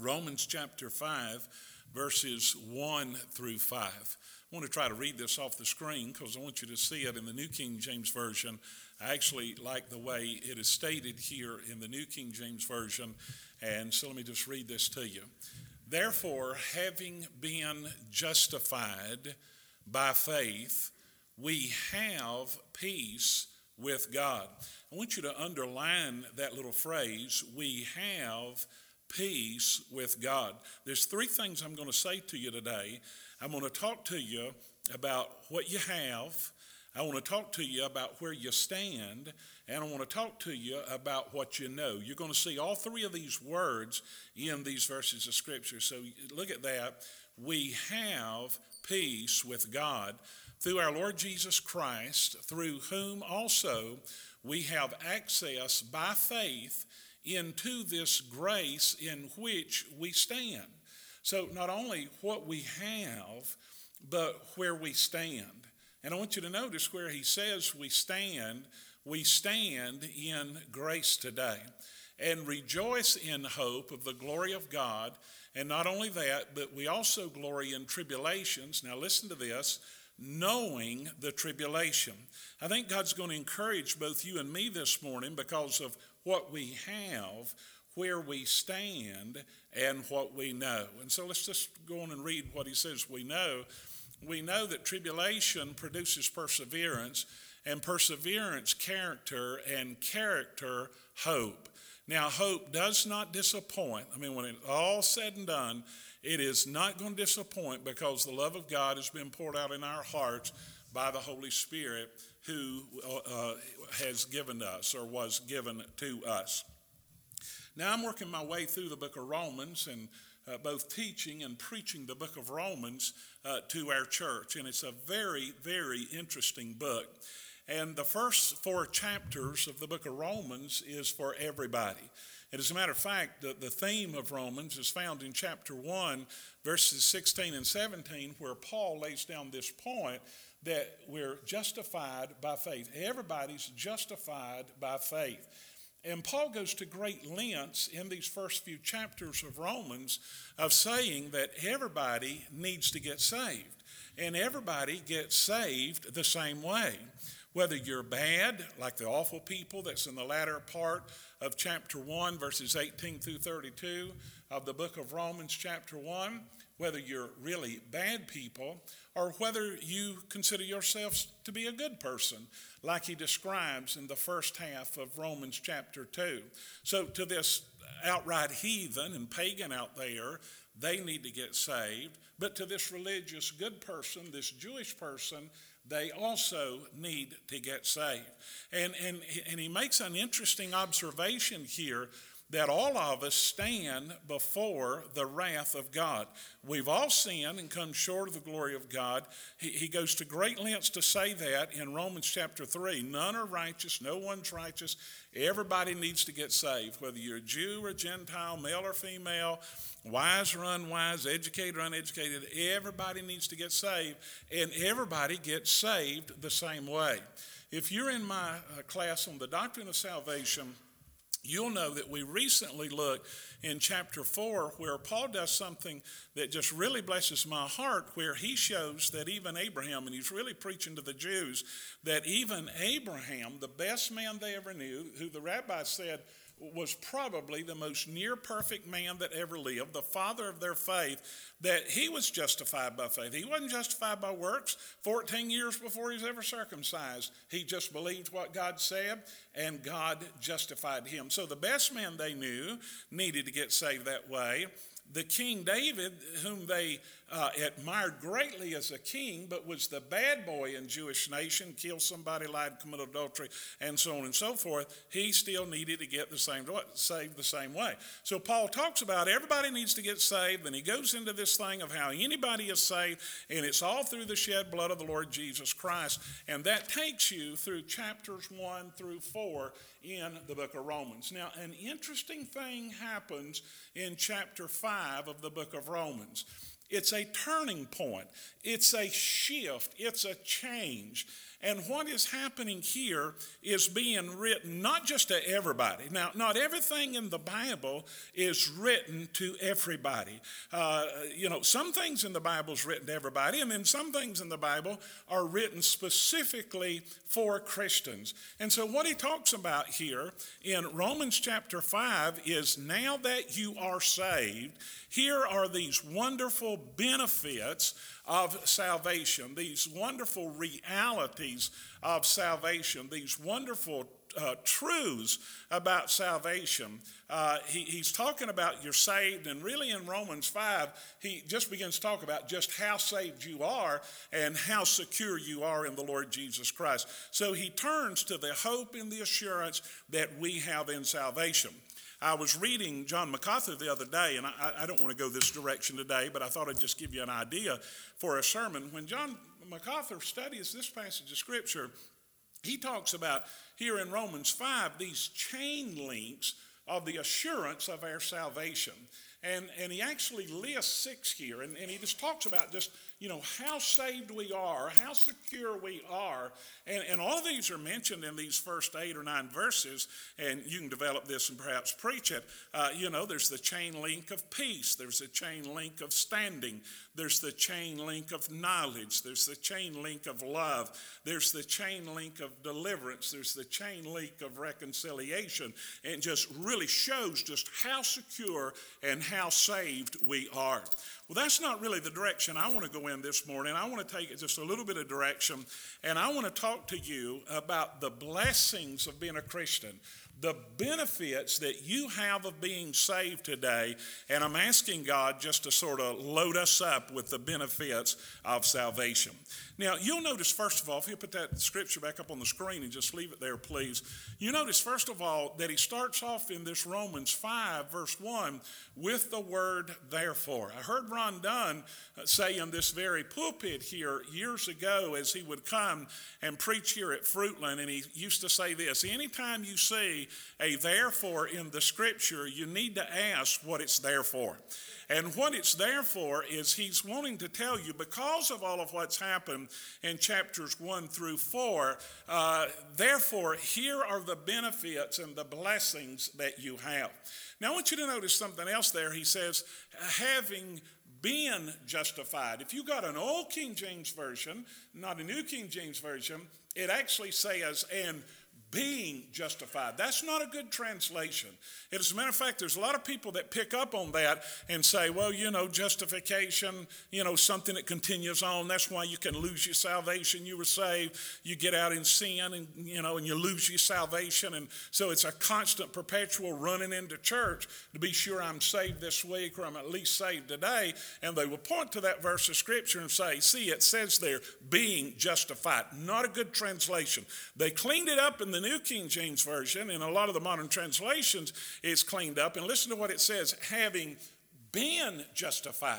Romans chapter 5, verses 1 through 5. I want to try to read this off the screen because I want you to see it in the New King James Version. I actually like the way it is stated here in the New King James Version. And so let me just read this to you. Therefore, having been justified by faith, we have peace with God. I want you to underline that little phrase, we have peace with God. There's three things I'm going to say to you today. I'm going to talk to you about what you have. I want to talk to you about where you stand, and I want to talk to you about what you know. You're going to see all three of these words in these verses of Scripture. So look at that. We have peace with God through our Lord Jesus Christ, through whom also we have access by faith into this grace in which we stand. So, not only what we have, but where we stand. And I want you to notice where he says we stand, we stand in grace today and rejoice in hope of the glory of God. And not only that, but we also glory in tribulations. Now, listen to this knowing the tribulation. I think God's going to encourage both you and me this morning because of what we have, where we stand, and what we know. And so let's just go on and read what he says we know. We know that tribulation produces perseverance, and perseverance, character, and character, hope. Now, hope does not disappoint. I mean, when it's all said and done, it is not going to disappoint because the love of God has been poured out in our hearts by the Holy Spirit who uh, uh, has given us or was given to us. Now, I'm working my way through the book of Romans and uh, both teaching and preaching the book of Romans uh, to our church, and it's a very, very interesting book. And the first four chapters of the book of Romans is for everybody. And as a matter of fact, the, the theme of Romans is found in chapter 1, verses 16 and 17, where Paul lays down this point that we're justified by faith. Everybody's justified by faith. And Paul goes to great lengths in these first few chapters of Romans of saying that everybody needs to get saved. And everybody gets saved the same way. Whether you're bad, like the awful people that's in the latter part of chapter 1, verses 18 through 32 of the book of Romans, chapter 1, whether you're really bad people, or whether you consider yourselves to be a good person, like he describes in the first half of Romans chapter 2. So, to this outright heathen and pagan out there, they need to get saved. But to this religious good person, this Jewish person, they also need to get saved. And, and, and he makes an interesting observation here that all of us stand before the wrath of God. We've all sinned and come short of the glory of God. He, he, goes to great lengths to say that in Romans chapter 3. None are righteous, no one's righteous. Everybody needs to get saved, whether you're a Jew or Gentile, male or female, wise or unwise, educated or uneducated. Everybody needs to get saved, and everybody gets saved the same way. If you're in my uh, class on the doctrine of salvation, You'll know that we recently looked in chapter 4 where Paul does something that just really blesses my heart, where he shows that even Abraham, and he's really preaching to the Jews, that even Abraham, the best man they ever knew, who the rabbi said was probably the most near perfect man that ever lived, the father of their faith, that he was justified by faith. He wasn't justified by works 14 years before he was ever circumcised. He just believed what God said, and God justified him. So the best man they knew needed to get saved that way the King David, whom they uh, admired greatly as a king, but was the bad boy in Jewish nation, killed somebody, lied, committed adultery, and so on and so forth, he still needed to get the same saved the same way. So Paul talks about everybody needs to get saved, and he goes into this thing of how anybody is saved, and it's all through the shed blood of the Lord Jesus Christ. And that takes you through chapters one through four in the book of Romans. Now, an interesting thing happens in chapter 5 of the book of Romans. It's a turning point. It's a shift. It's a change. And what is happening here is being written not just to everybody. Now, not everything in the Bible is written to everybody. Uh, you know, some things in the Bible is written to everybody, and then some things in the Bible are written specifically for Christians. And so, what he talks about here in Romans chapter 5 is now that you are saved, here are these wonderful benefits of salvation, these wonderful realities of salvation, these wonderful uh, truths about salvation. Uh, he, he's talking about you're saved, and really in Romans 5, he just begins to talk about just how saved you are and how secure you are in the Lord Jesus Christ. So he turns to the hope and the assurance that we have in salvation. I was reading John MacArthur the other day, and I, I don't want to go this direction today, but I thought I'd just give you an idea for a sermon. When John MacArthur studies this passage of Scripture, he talks about here in Romans 5 these chain links of the assurance of our salvation. And, and he actually lists six here, and, and he just talks about just you know, how saved we are, how secure we are. And, and all these are mentioned in these first eight or nine verses, and you can develop this and perhaps preach it. Uh, you know, there's the chain link of peace, there's a chain link of standing, there's the chain link of knowledge, there's the chain link of love, there's the chain link of deliverance, there's the chain link of reconciliation, and just really shows just how secure and how saved we are. Well, that's not really the direction I want to go in this morning. I want to take just a little bit of direction, and I want to talk to you about the blessings of being a Christian the benefits that you have of being saved today. And I'm asking God just to sort of load us up with the benefits of salvation. Now, you'll notice, first of all, if you put that scripture back up on the screen and just leave it there, please. You notice, first of all, that he starts off in this Romans 5, verse 1, with the word therefore. I heard Ron Dunn uh, say in this very pulpit here years ago as he would come and preach here at Fruitland, and he used to say this anytime you see a therefore in the scripture, you need to ask what it's there for. And what it's there for is he's wanting to tell you because of all of what's happened in chapters 1 through 4, uh, therefore, here are the benefits and the blessings that you have. Now, I want you to notice something else there. He says, having been justified. If you got an old King James Version, not a New King James Version, it actually says, and being justified. That's not a good translation. As a matter of fact, there's a lot of people that pick up on that and say, well, you know, justification, you know, something that continues on. That's why you can lose your salvation. You were saved, you get out in sin, and, you know, and you lose your salvation. And so it's a constant, perpetual running into church to be sure I'm saved this week or I'm at least saved today. And they will point to that verse of Scripture and say, see, it says there, being justified. Not a good translation. They cleaned it up in the New King James Version, and a lot of the modern translations, it's cleaned up. And listen to what it says having been justified.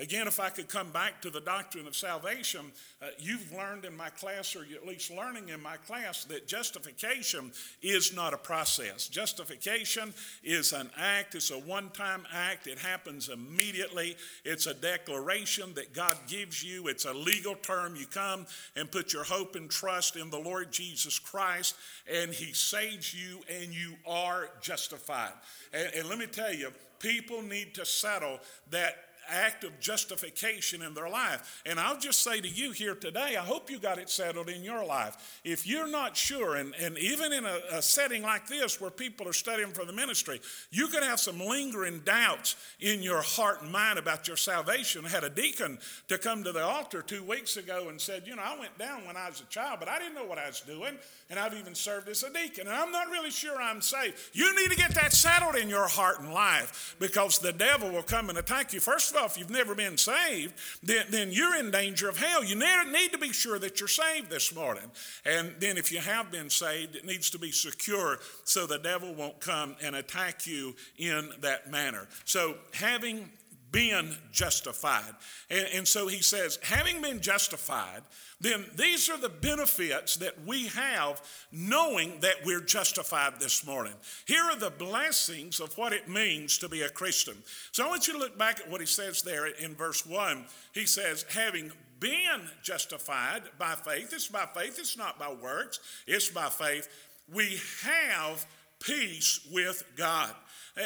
Again, if I could come back to the doctrine of salvation, uh, you've learned in my class, or at least learning in my class, that justification is not a process. Justification is an act, it's a one time act, it happens immediately. It's a declaration that God gives you, it's a legal term. You come and put your hope and trust in the Lord Jesus Christ, and He saves you, and you are justified. and, and let me tell you, people need to settle that act of justification in their life. And I'll just say to you here today, I hope you got it settled in your life. If you're not sure, and, and even in a, a setting like this where people are studying for the ministry, you could have some lingering doubts in your heart and mind about your salvation. I had a deacon to come to the altar two weeks ago and said, You know, I went down when I was a child, but I didn't know what I was doing. And I've even served as a deacon, and I'm not really sure I'm saved. You need to get that settled in your heart and life because the devil will come and attack you. First of if you've never been saved, then, then you're in danger of hell. You need to be sure that you're saved this morning. And then if you have been saved, it needs to be secure so the devil won't come and attack you in that manner. So having been justified. And, and, so he says, having been justified, then these are the benefits that we have knowing that we're justified this morning. Here are the blessings of what it means to be a Christian. So I want you to look back at what he says there in verse 1. He says, having been justified by faith, it's by faith, it's not by works, it's by faith, we have peace with God.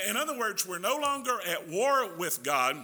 In other words, we're no longer at war with God,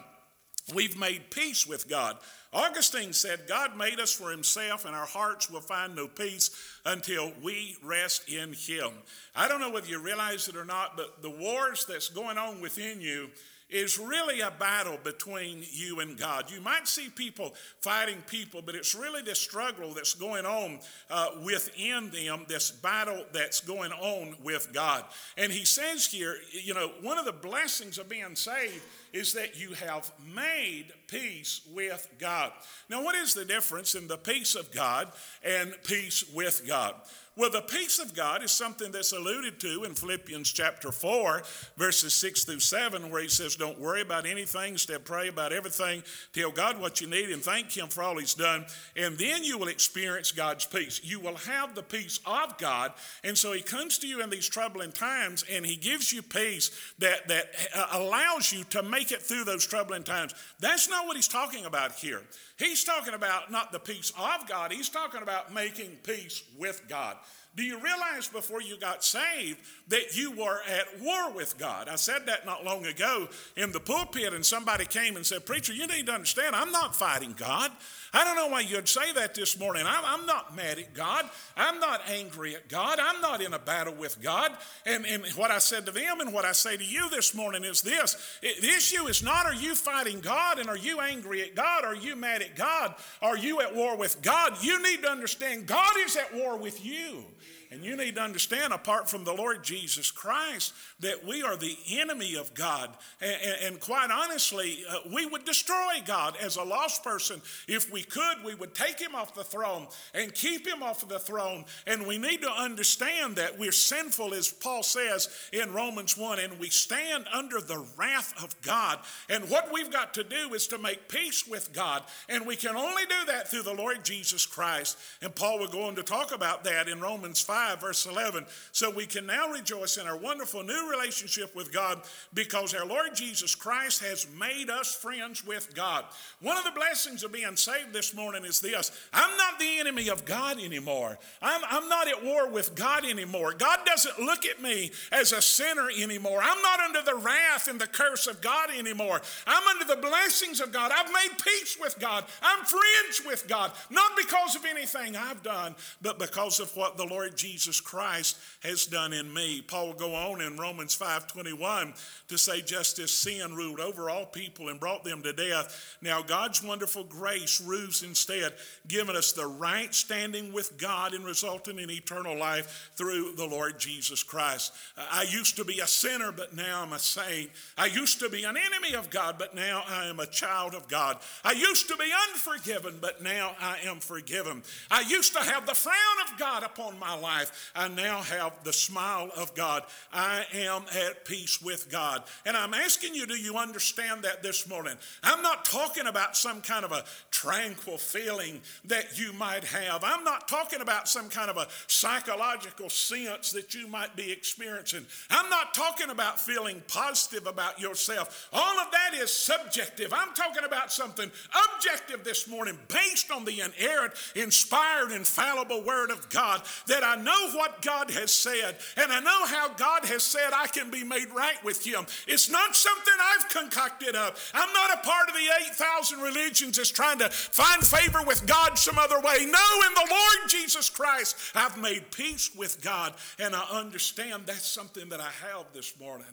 we've made peace with God. Augustine said, God made us for himself, and our hearts will find no peace until we rest in him. I don't know whether you realize it or not, but the wars that's going on within you is really a battle between you and God. You might see people fighting people, but it's really this struggle that's going on uh, within them, this battle that's going on with God. And he says here, you know, one of the blessings of being saved is that you have made peace with God. Now, what is the difference in the peace of God and peace with God? Well, the peace of God is something that's alluded to in Philippians chapter 4, verses 6 through 7, where he says, Don't worry about anything, instead pray about everything, tell God what you need, and thank Him for all He's done. And then you will experience God's peace. You will have the peace of God. And so He comes to you in these troubling times, and He gives you peace that, that uh, allows you to make it through those troubling times. That's not what He's talking about here. He's talking about not the peace of God, he's talking about making peace with God. Do you realize before you got saved that you were at war with God? I said that not long ago in the pulpit, and somebody came and said, Preacher, you need to understand, I'm not fighting God. I don't know why you'd say that this morning. I'm, I'm, not mad at God. I'm not angry at God. I'm not in a battle with God. And, and what I said to them and what I say to you this morning is this the issue is not are you fighting God and are you angry at God? Are you mad at God? Are you at war with God? You need to understand God is at war with you. And you need to understand, apart from the Lord Jesus Christ, that we are the enemy of God. And, and quite honestly, uh, we would destroy God as a lost person. If we could, we would take him off the throne and keep him off of the throne. And we need to understand that we're sinful, as Paul says in Romans 1, and we stand under the wrath of God. And what we've got to do is to make peace with God. And we can only do that through the Lord Jesus Christ. And Paul will go on to talk about that in Romans 5 5, verse 11. So we can now rejoice in our wonderful new relationship with God because our Lord Jesus Christ has made us friends with God. One of the blessings of being saved this morning is this I'm not the enemy of God anymore. I'm, I'm not at war with God anymore. God doesn't look at me as a sinner anymore. I'm not under the wrath and the curse of God anymore. I'm under the blessings of God. I've made peace with God. I'm friends with God, not because of anything I've done, but because of what the Lord Jesus Jesus Christ has done in me. Paul will go on in Romans 5:21 to say just as sin ruled over all people and brought them to death, now God's wonderful grace rules instead, giving us the right standing with God and resulting in eternal life through the Lord Jesus Christ. Uh, I used to be a sinner, but now I'm a saint. I used to be an enemy of God, but now I am a child of God. I used to be unforgiven, but now I am forgiven. I used to have the frown of God upon my life life, I now have the smile of God. I am at peace with God. And I'm asking you, do you understand that this morning? I'm not talking about some kind of a tranquil feeling that you might have. I'm not talking about some kind of a psychological sense that you might be experiencing. I'm not talking about feeling positive about yourself. All of that is subjective. I'm talking about something objective this morning based on the inerrant, inspired, infallible Word of God that I know know what God has said, and I know how God has said I can be made right with Him. It's not something I've concocted up. I'm not a part of the 8,000 religions that's trying to find favor with God some other way. No, in the Lord Jesus Christ, I've made peace with God, and I understand that's something that I have this morning.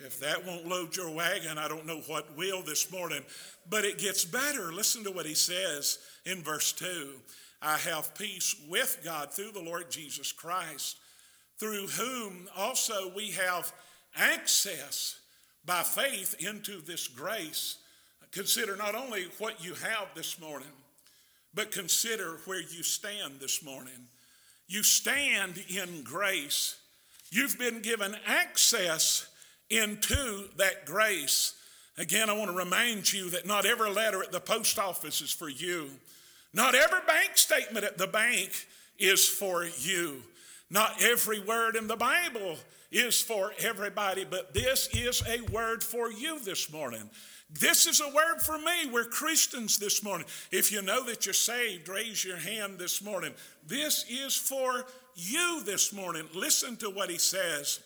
If that won't load your wagon, I don't know what will this morning. But it gets better. Listen to what he says in verse 2. I have peace with God through the Lord Jesus Christ, through whom also we have access by faith into this grace. Consider not only what you have this morning, but consider where you stand this morning. You stand in grace. You've been given access into that grace. Again, I want to remind you that not every letter at the post office is for you. Not every bank statement at the bank is for you. Not every word in the Bible is for everybody, but this is a word for you this morning. This is a word for me. We're Christians this morning. If you know that you're saved, raise your hand this morning. This is for you this morning. Listen to what he says.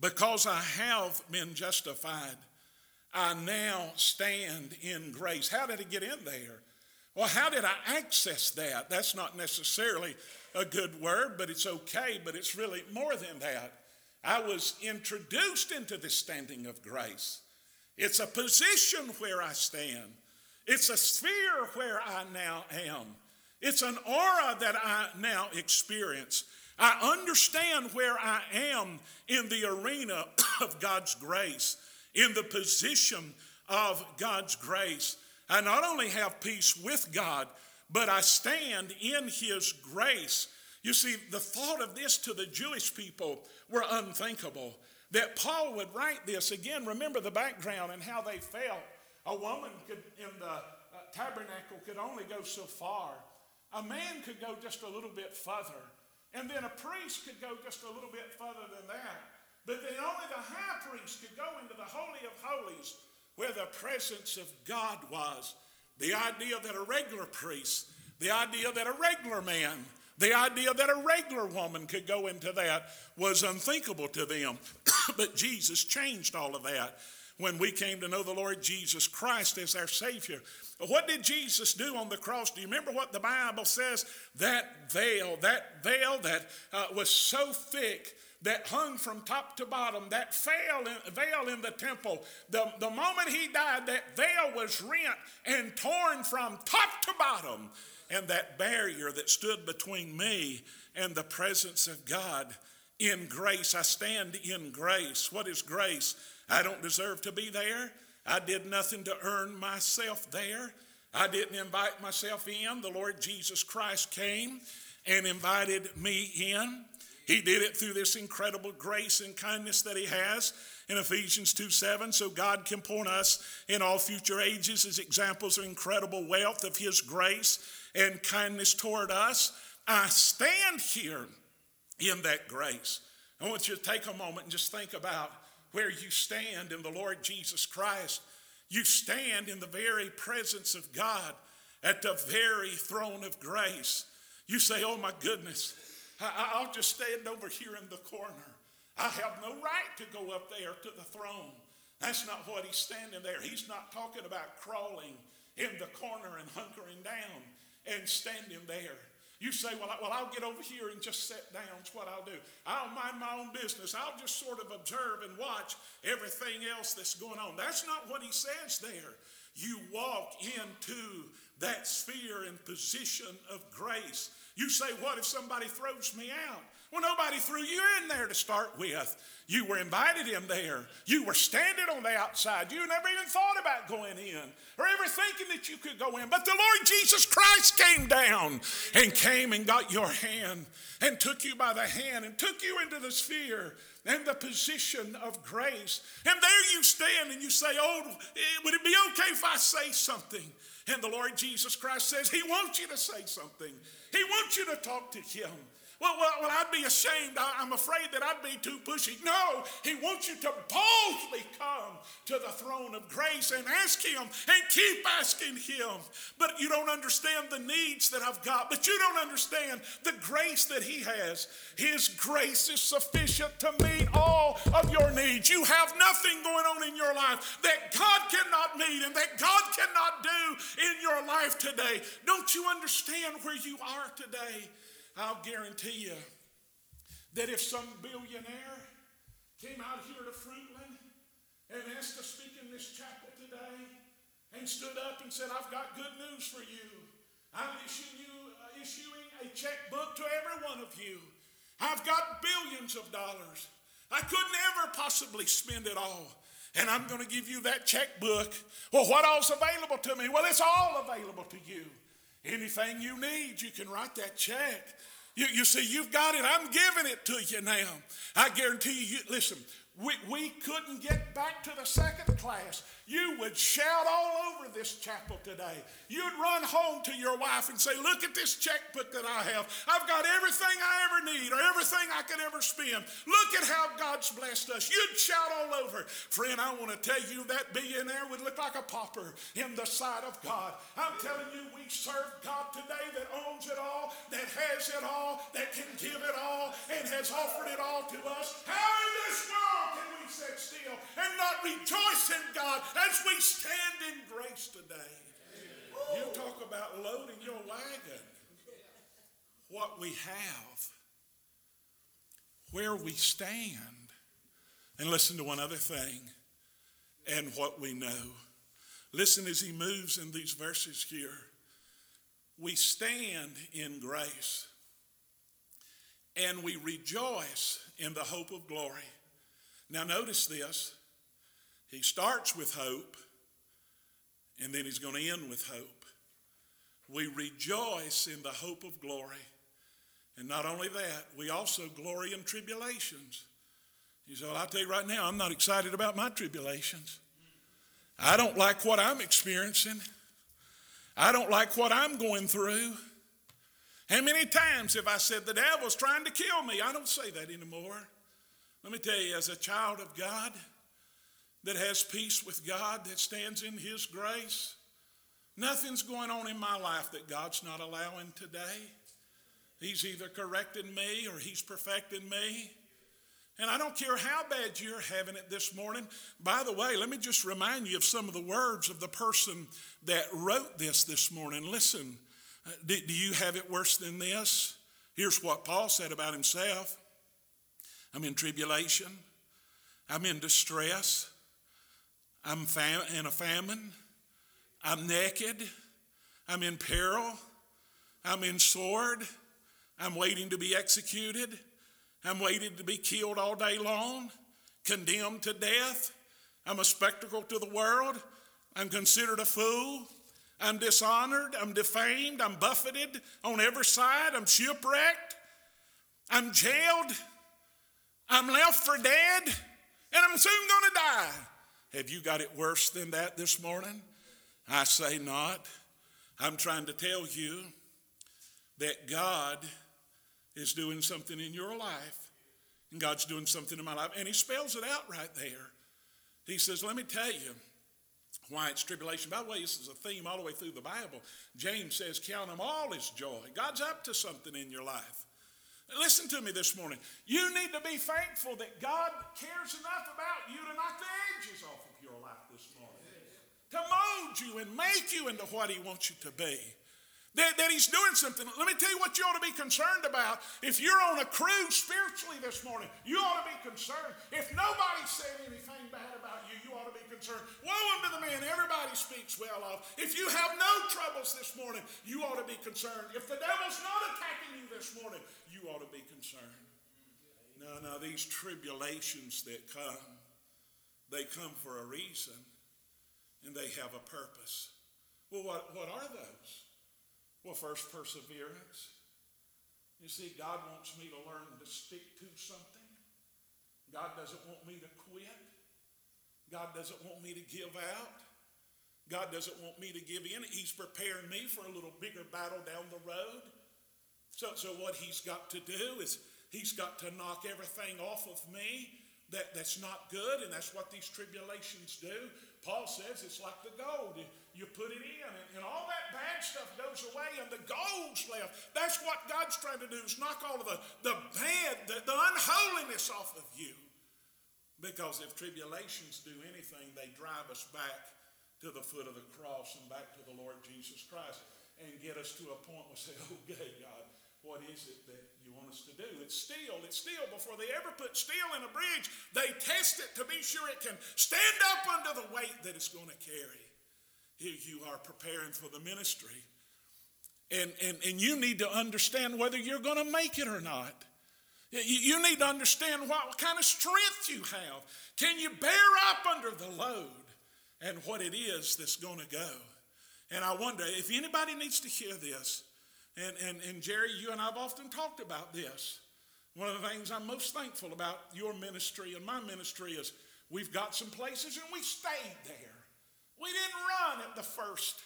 Because I have been justified, I now stand in grace. How did he get in there? Well, how did I access that? That's not necessarily a good word, but it's okay, but it's really more than that. I was introduced into the standing of grace. It's a position where I stand. It's a sphere where I now am. It's an aura that I now experience. I understand where I am in the arena of God's grace, in the position of God's grace. I not only have peace with God, but I stand in His grace. You see, the thought of this to the Jewish people were unthinkable. That Paul would write this again, remember the background and how they felt. A woman could, in the uh, tabernacle could only go so far. A man could go just a little bit further. And then a priest could go just a little bit further than that. But then only the high priest could go into the Holy of Holies where the presence of God was. The idea that a regular priest, the idea that a regular man, the idea that a regular woman could go into that was unthinkable to them. but Jesus changed all of that when we came to know the Lord Jesus Christ as our Savior. What did Jesus do on the cross? Do you remember what the Bible says? That veil, that veil that uh, was so thick that hung from top to bottom, that veil in, veil in the temple, the, the moment he died, that veil was rent and torn from top to bottom. And that barrier that stood between me and the presence of God in grace, I stand in grace. What is grace? I don't deserve to be there. I did nothing to earn myself there. I didn't invite myself in. The Lord Jesus Christ came and invited me in. He did it through this incredible grace and kindness that He has in Ephesians 2 7. So God can point us in all future ages as examples of incredible wealth of His grace and kindness toward us. I stand here in that grace. I want you to take a moment and just think about where you stand in the Lord Jesus Christ. You stand in the very presence of God at the very throne of grace. You say, Oh my goodness, I, will just stand over here in the corner. I have no right to go up there to the throne. That's not what he's standing there. He's not talking about crawling in the corner and hunkering down and standing there. You say, well, I, well, I'll get over here and just sit down. That's what I'll do. I'll mind my own business. I'll just sort of observe and watch everything else that's going on. That's not what he says there. You walk into that sphere and position of grace. You say, What if somebody throws me out? Well, nobody threw you in there to start with. You were invited in there. You were standing on the outside. You never even thought about going in or ever thinking that you could go in. But the Lord Jesus Christ came down and came and got your hand and took you by the hand and took you into the sphere and the position of grace. And there you stand and you say, Oh, eh, would it be okay if I say something? And the Lord Jesus Christ says, He wants you to say something, He wants you to talk to Him. Well, well, well, I'd be ashamed. I, am afraid that I'd be too pushy. No, He wants you to boldly come to the throne of grace and ask Him and keep asking Him. But you don't understand the needs that I've got, but you don't understand the grace that He has. His grace is sufficient to meet all of your needs. You have nothing going on in your life that God cannot meet and that God cannot do in your life today. Don't you understand where you are today? I'll guarantee you that if some billionaire came out here to Fruitland and asked to speak in this chapel today and stood up and said, I've got good news for you. I'm issuing, you, uh, issuing a checkbook to every one of you. I've got billions of dollars. I couldn't ever possibly spend it all. And I'm going to give you that checkbook. Well, what all's available to me? Well, it's all available to you. Anything you need, you can write that check. You, you see, you've got it. I'm giving it to you now. I guarantee you, you listen, we, we couldn't get back to the second class you would shout all over this chapel today. You'd run home to your wife and say, Look at this checkbook that I have. I've got everything I ever need or everything I could ever spend. Look at how God's blessed us. You'd shout all over. Friend, I want to tell you that billionaire would look like a pauper in the sight of God. I'm telling you, we serve God today that owns it all, that has it all, that can give it all, and has offered it all to us. How in this world can we sit still and not rejoice in God as we stand in grace today? You talk about loading your wagon. What we have, where we stand, and listen to one other thing, and what we know. Listen as he moves in these verses here. We stand in grace and we rejoice in the hope of glory. Now, notice this. He starts with hope, and then he's going to end with hope. We rejoice in the hope of glory. And not only that, we also glory in tribulations. He said, well, I'll tell you right now, I'm not excited about my tribulations. I don't like what I'm experiencing. I don't like what I'm going through. How many times have I said the devil's trying to kill me? I don't say that anymore. Let me tell you, as a child of God that has peace with God, that stands in His grace, nothing's going on in my life that God's not allowing today. He's either correcting me or He's perfecting me. And I don't care how bad you're having it this morning. By the way, let me just remind you of some of the words of the person that wrote this this morning. Listen, uh, do, do you have it worse than this? Here's what Paul said about himself I'm in tribulation, I'm in distress, I'm fam- in a famine, I'm naked, I'm in peril, I'm in sword, I'm waiting to be executed. I'm waiting to be killed all day long, condemned to death. I'm a spectacle to the world. I'm considered a fool. I'm dishonored. I'm defamed. I'm buffeted on every side. I'm shipwrecked. I'm jailed. I'm left for dead. And I'm soon going to die. Have you got it worse than that this morning? I say not. I'm trying to tell you that God is doing something in your life, and God's doing something in my life. And He spells it out right there. He says, Let me tell you why it's tribulation. By the way, this is a theme all the way through the Bible. James says, Count them all as joy. God's up to something in your life. Listen to me this morning. You need to be thankful that God cares enough about you to knock the edges off of your life this morning, to mold you and make you into what He wants you to be. That, that he's doing something. Let me tell you what you ought to be concerned about. If you're on a cruise spiritually this morning, you ought to be concerned. If nobody said anything bad about concerned. Woe unto the man everybody speaks well of. If you have no troubles this morning, you ought to be concerned. If the devil's not attacking you this morning, you ought to be concerned. No, no, these tribulations that come, they come for a reason and they have a purpose. Well, what, what are those? Well, first, perseverance. You see, God wants me to learn to stick to something. God doesn't want me to quit. God doesn't want me to give out. God doesn't want me to give in. He's preparing me for a little bigger battle down the road. So, so what he's got to do is he's got to knock everything off of me that, that's not good, and that's what these tribulations do. Paul says it's like the gold. You put it in, and, all that bad stuff goes away, and the gold's left. That's what God's trying to do is knock all of the, the bad, the, the unholiness off of you. Because if tribulations do anything, they drive us back to the foot of the cross and back to the Lord Jesus Christ and get us to a point where we say, okay, God, what is it that you want us to do? It's steel. It's steel. Before they ever put steel in a bridge, they test it to be sure it can stand up under the weight that it's going to carry. Here you are preparing for the ministry. And, and, and you need to understand whether you're going to make it or not. You, need to understand what, what kind of strength you have. Can you bear up under the load and what it is that's going to go? And I wonder if anybody needs to hear this, and, and, and Jerry, you and I have often talked about this. One of the things I'm most thankful about your ministry and my ministry is we've got some places and we stayed there. We didn't run at the first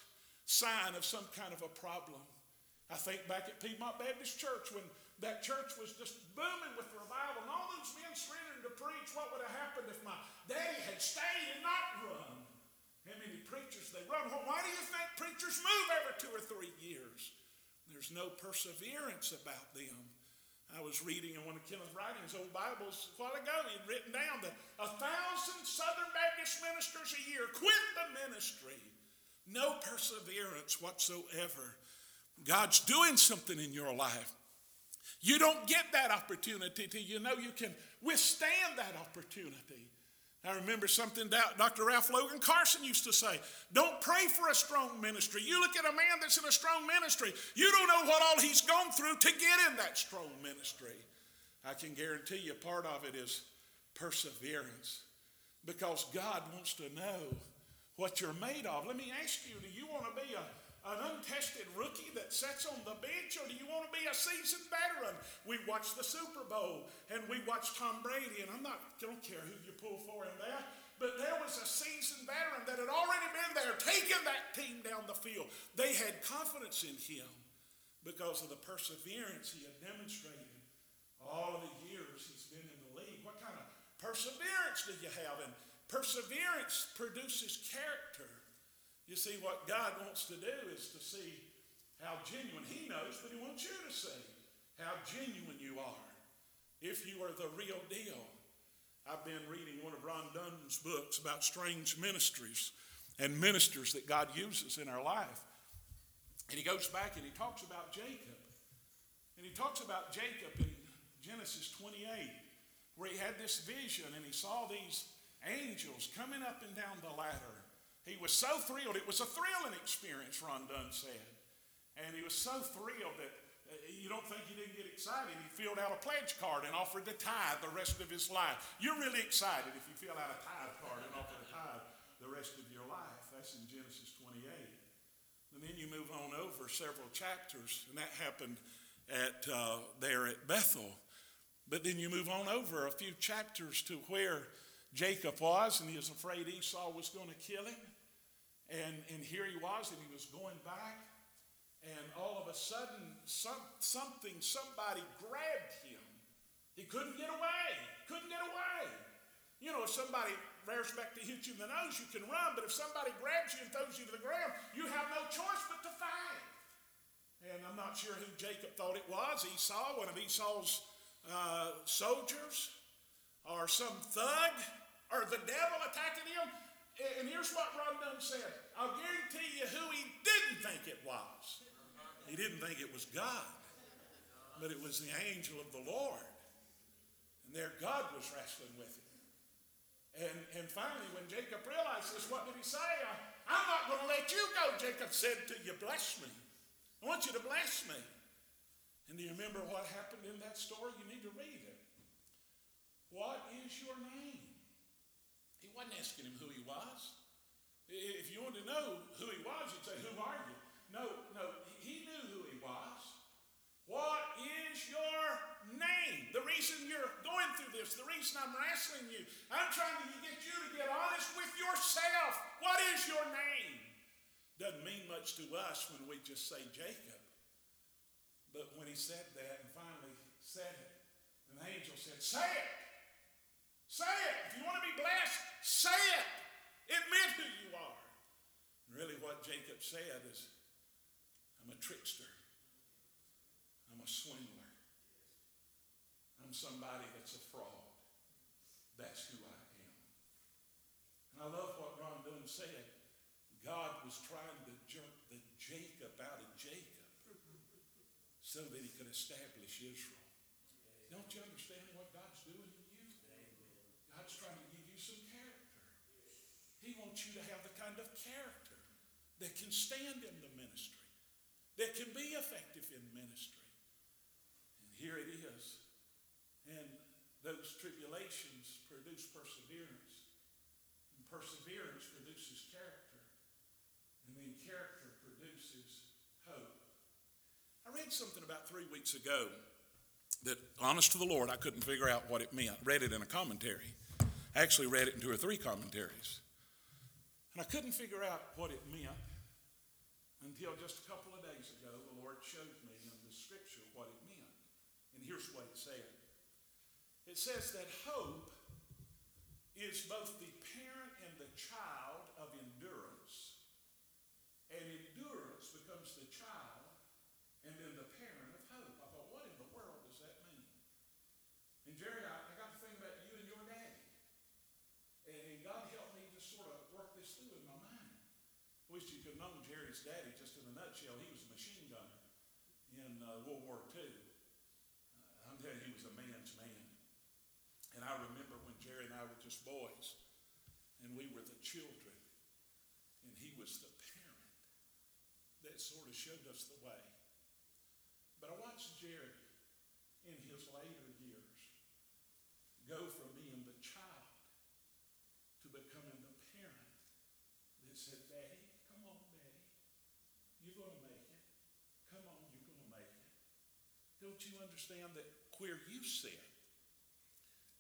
sign of some kind of a problem. I think back at Piedmont Baptist Church when that church was just booming with revival and all those men surrendered to preach. What would have happened if my daddy had stayed and not run? How many preachers they run? Well, why do you think preachers move every two or three years? There's no perseverance about them. I was reading in one of Kenneth Writing's old Bibles a while ago. He'd written down that a thousand Southern Baptist ministers a year quit the ministry. No perseverance whatsoever. God's doing something in your life. You don't get that opportunity till you know you can withstand that opportunity. I remember something Dr. Ralph Logan Carson used to say Don't pray for a strong ministry. You look at a man that's in a strong ministry, you don't know what all he's gone through to get in that strong ministry. I can guarantee you part of it is perseverance because God wants to know what you're made of. Let me ask you do you want to be a an untested rookie that sits on the bench, or do you want to be a seasoned veteran? We watched the Super Bowl and we watched Tom Brady, and I'm not, don't care who you pull for in that, but there was a seasoned veteran that had already been there, taking that team down the field. They had confidence in him because of the perseverance he had demonstrated all the years he's been in the league. What kind of perseverance do you have? And perseverance produces character. You see, what God wants to do is to see how genuine He knows, but He wants you to see how genuine you are. If you are the real deal. I've been reading one of Ron Dunn's books about strange ministries and ministers that God uses in our life. And he goes back and he talks about Jacob. And he talks about Jacob in Genesis 28, where he had this vision and he saw these angels coming up and down the ladder. He was so thrilled. It was a thrilling experience, Ron Dunn said. And he was so thrilled that uh, you don't think he didn't get excited. He filled out a pledge card and offered to tithe the rest of his life. You're really excited if you fill out a tithe card and offer to tithe the rest of your life. That's in Genesis 28. And then you move on over several chapters, and that happened at uh, there at Bethel. But then you move on over a few chapters to where Jacob was, and he was afraid Esau was going to kill him. And, and here he was, and he was going back, and all of a sudden, some, something, somebody grabbed him. He couldn't get away. Couldn't get away. You know, if somebody rears back to hit you in the nose, you can run, but if somebody grabs you and throws you to the ground, you have no choice but to fight. And I'm not sure who Jacob thought it was Esau, one of Esau's uh, soldiers, or some thug, or the devil attacking him. And here's what Ron Dunn said I'll guarantee you who he didn't think it was. He didn't think it was God, but it was the angel of the Lord. And there God was wrestling with him. And, and finally, when Jacob realized this, what did he say? I'm not going to let you go, Jacob said to you, bless me. I want you to bless me. And do you remember what happened in that story? You need to read it. What is your name? Wasn't asking him who he was. If you wanted to know who he was, you'd say, Who are you? No, no, he knew who he was. What is your name? The reason you're going through this, the reason I'm wrestling you, I'm trying to get you to get honest with yourself. What is your name? Doesn't mean much to us when we just say Jacob. But when he said that and finally said it, the angel said, Say it. Say it. If you want to be blessed, say it. Admit who you are. And really, what Jacob said is, I'm a trickster. I'm a swindler. I'm somebody that's a fraud. That's who I am. And I love what Ron Dunn said. God was trying to jerk the Jacob out of Jacob so that he could establish Israel. Don't you understand what God's doing? trying to give you some character. You to have the kind of character that can stand in the ministry, that can be effective in ministry. And here it is. And those tribulations produce perseverance. And perseverance produces character. And then character produces hope. I read something about three weeks ago that, honest to the Lord, I couldn't figure out what it meant. Read it in a commentary. I actually read it in two or three commentaries. And I couldn't figure out what it meant until just a couple of days ago, the Lord showed me in the scripture what it meant. And here's what it said it says that hope is both the parent and the child of endurance, and endurance becomes the child and then the parent of hope. I thought, what in the world does that mean? And Jerry, I, I got to think about you and your daddy. And, and God helped me to sort of work this through in my mind. Wish you Jerry's daddy just in a nutshell. He was a machine gunner in uh, World War II. Uh, I'm telling you, he was a man's man. And I remember when Jerry and I were just boys, and we were the children, and he was the parent that sort of showed us the way. But I watched Jerry in his later years go from being the child to becoming the parent that said, Daddy, come on, Daddy. You're going to make it. Come on, you're going to make it. Don't you understand that where you sit,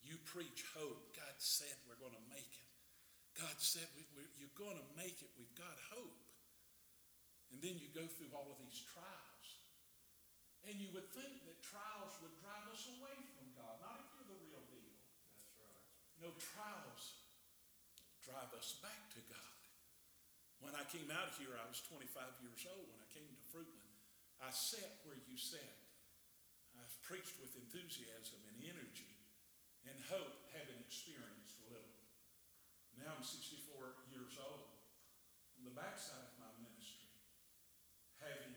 you preach hope. God said we're going to make it. God said we, you're going to make it. We've got hope. And then you go through all of these trials. And you would think that trials would drive us away from God. Not if you're the real deal. That's right. No, trials drive us back to God. When I came out here, I was 25 years old. When I came to Fruitland, I sat where you sat. Preached with enthusiasm and energy and hope, having experienced a little. Now I'm 64 years old. On the backside of my ministry, having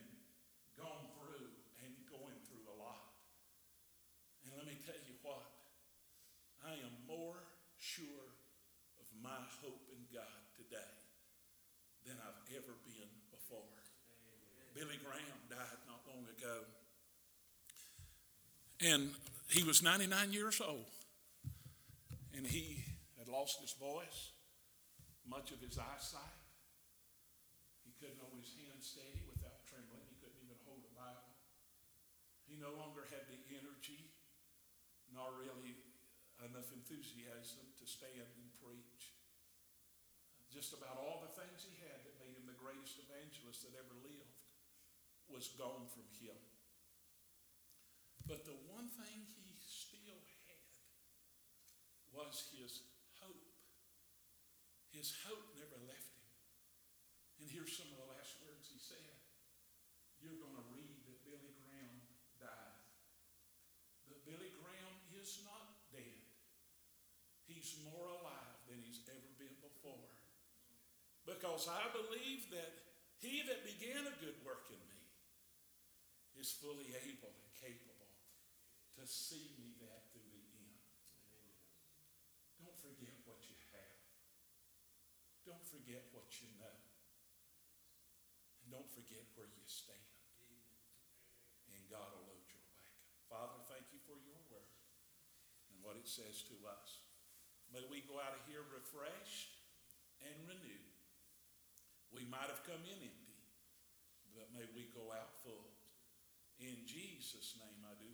gone through and going through a lot. And let me tell you what, I am more sure of my hope in God today than I've ever been before. Amen. Billy Graham died not long ago. And he was 99 years old. And he had lost his voice, much of his eyesight. He couldn't hold his hand steady without trembling. He couldn't even hold a Bible. He no longer had the energy, nor really enough enthusiasm to stand and preach. Just about all the things he had that made him the greatest evangelist that ever lived was gone from him. But the one thing he still had was his hope. His hope never left him. And here's some of the last words he said. You're going to read that Billy Graham died. But Billy Graham is not dead. He's more alive than he's ever been before. Because I believe that he that began a good work in me is fully able to see me that through the end. Don't forget what you have. Don't forget what you know. And don't forget where you stand. And God will load your wagon. Father, thank you for your word and what it says to us. May we go out of here refreshed and renewed. We might have come in empty, but may we go out full. In Jesus' name I do.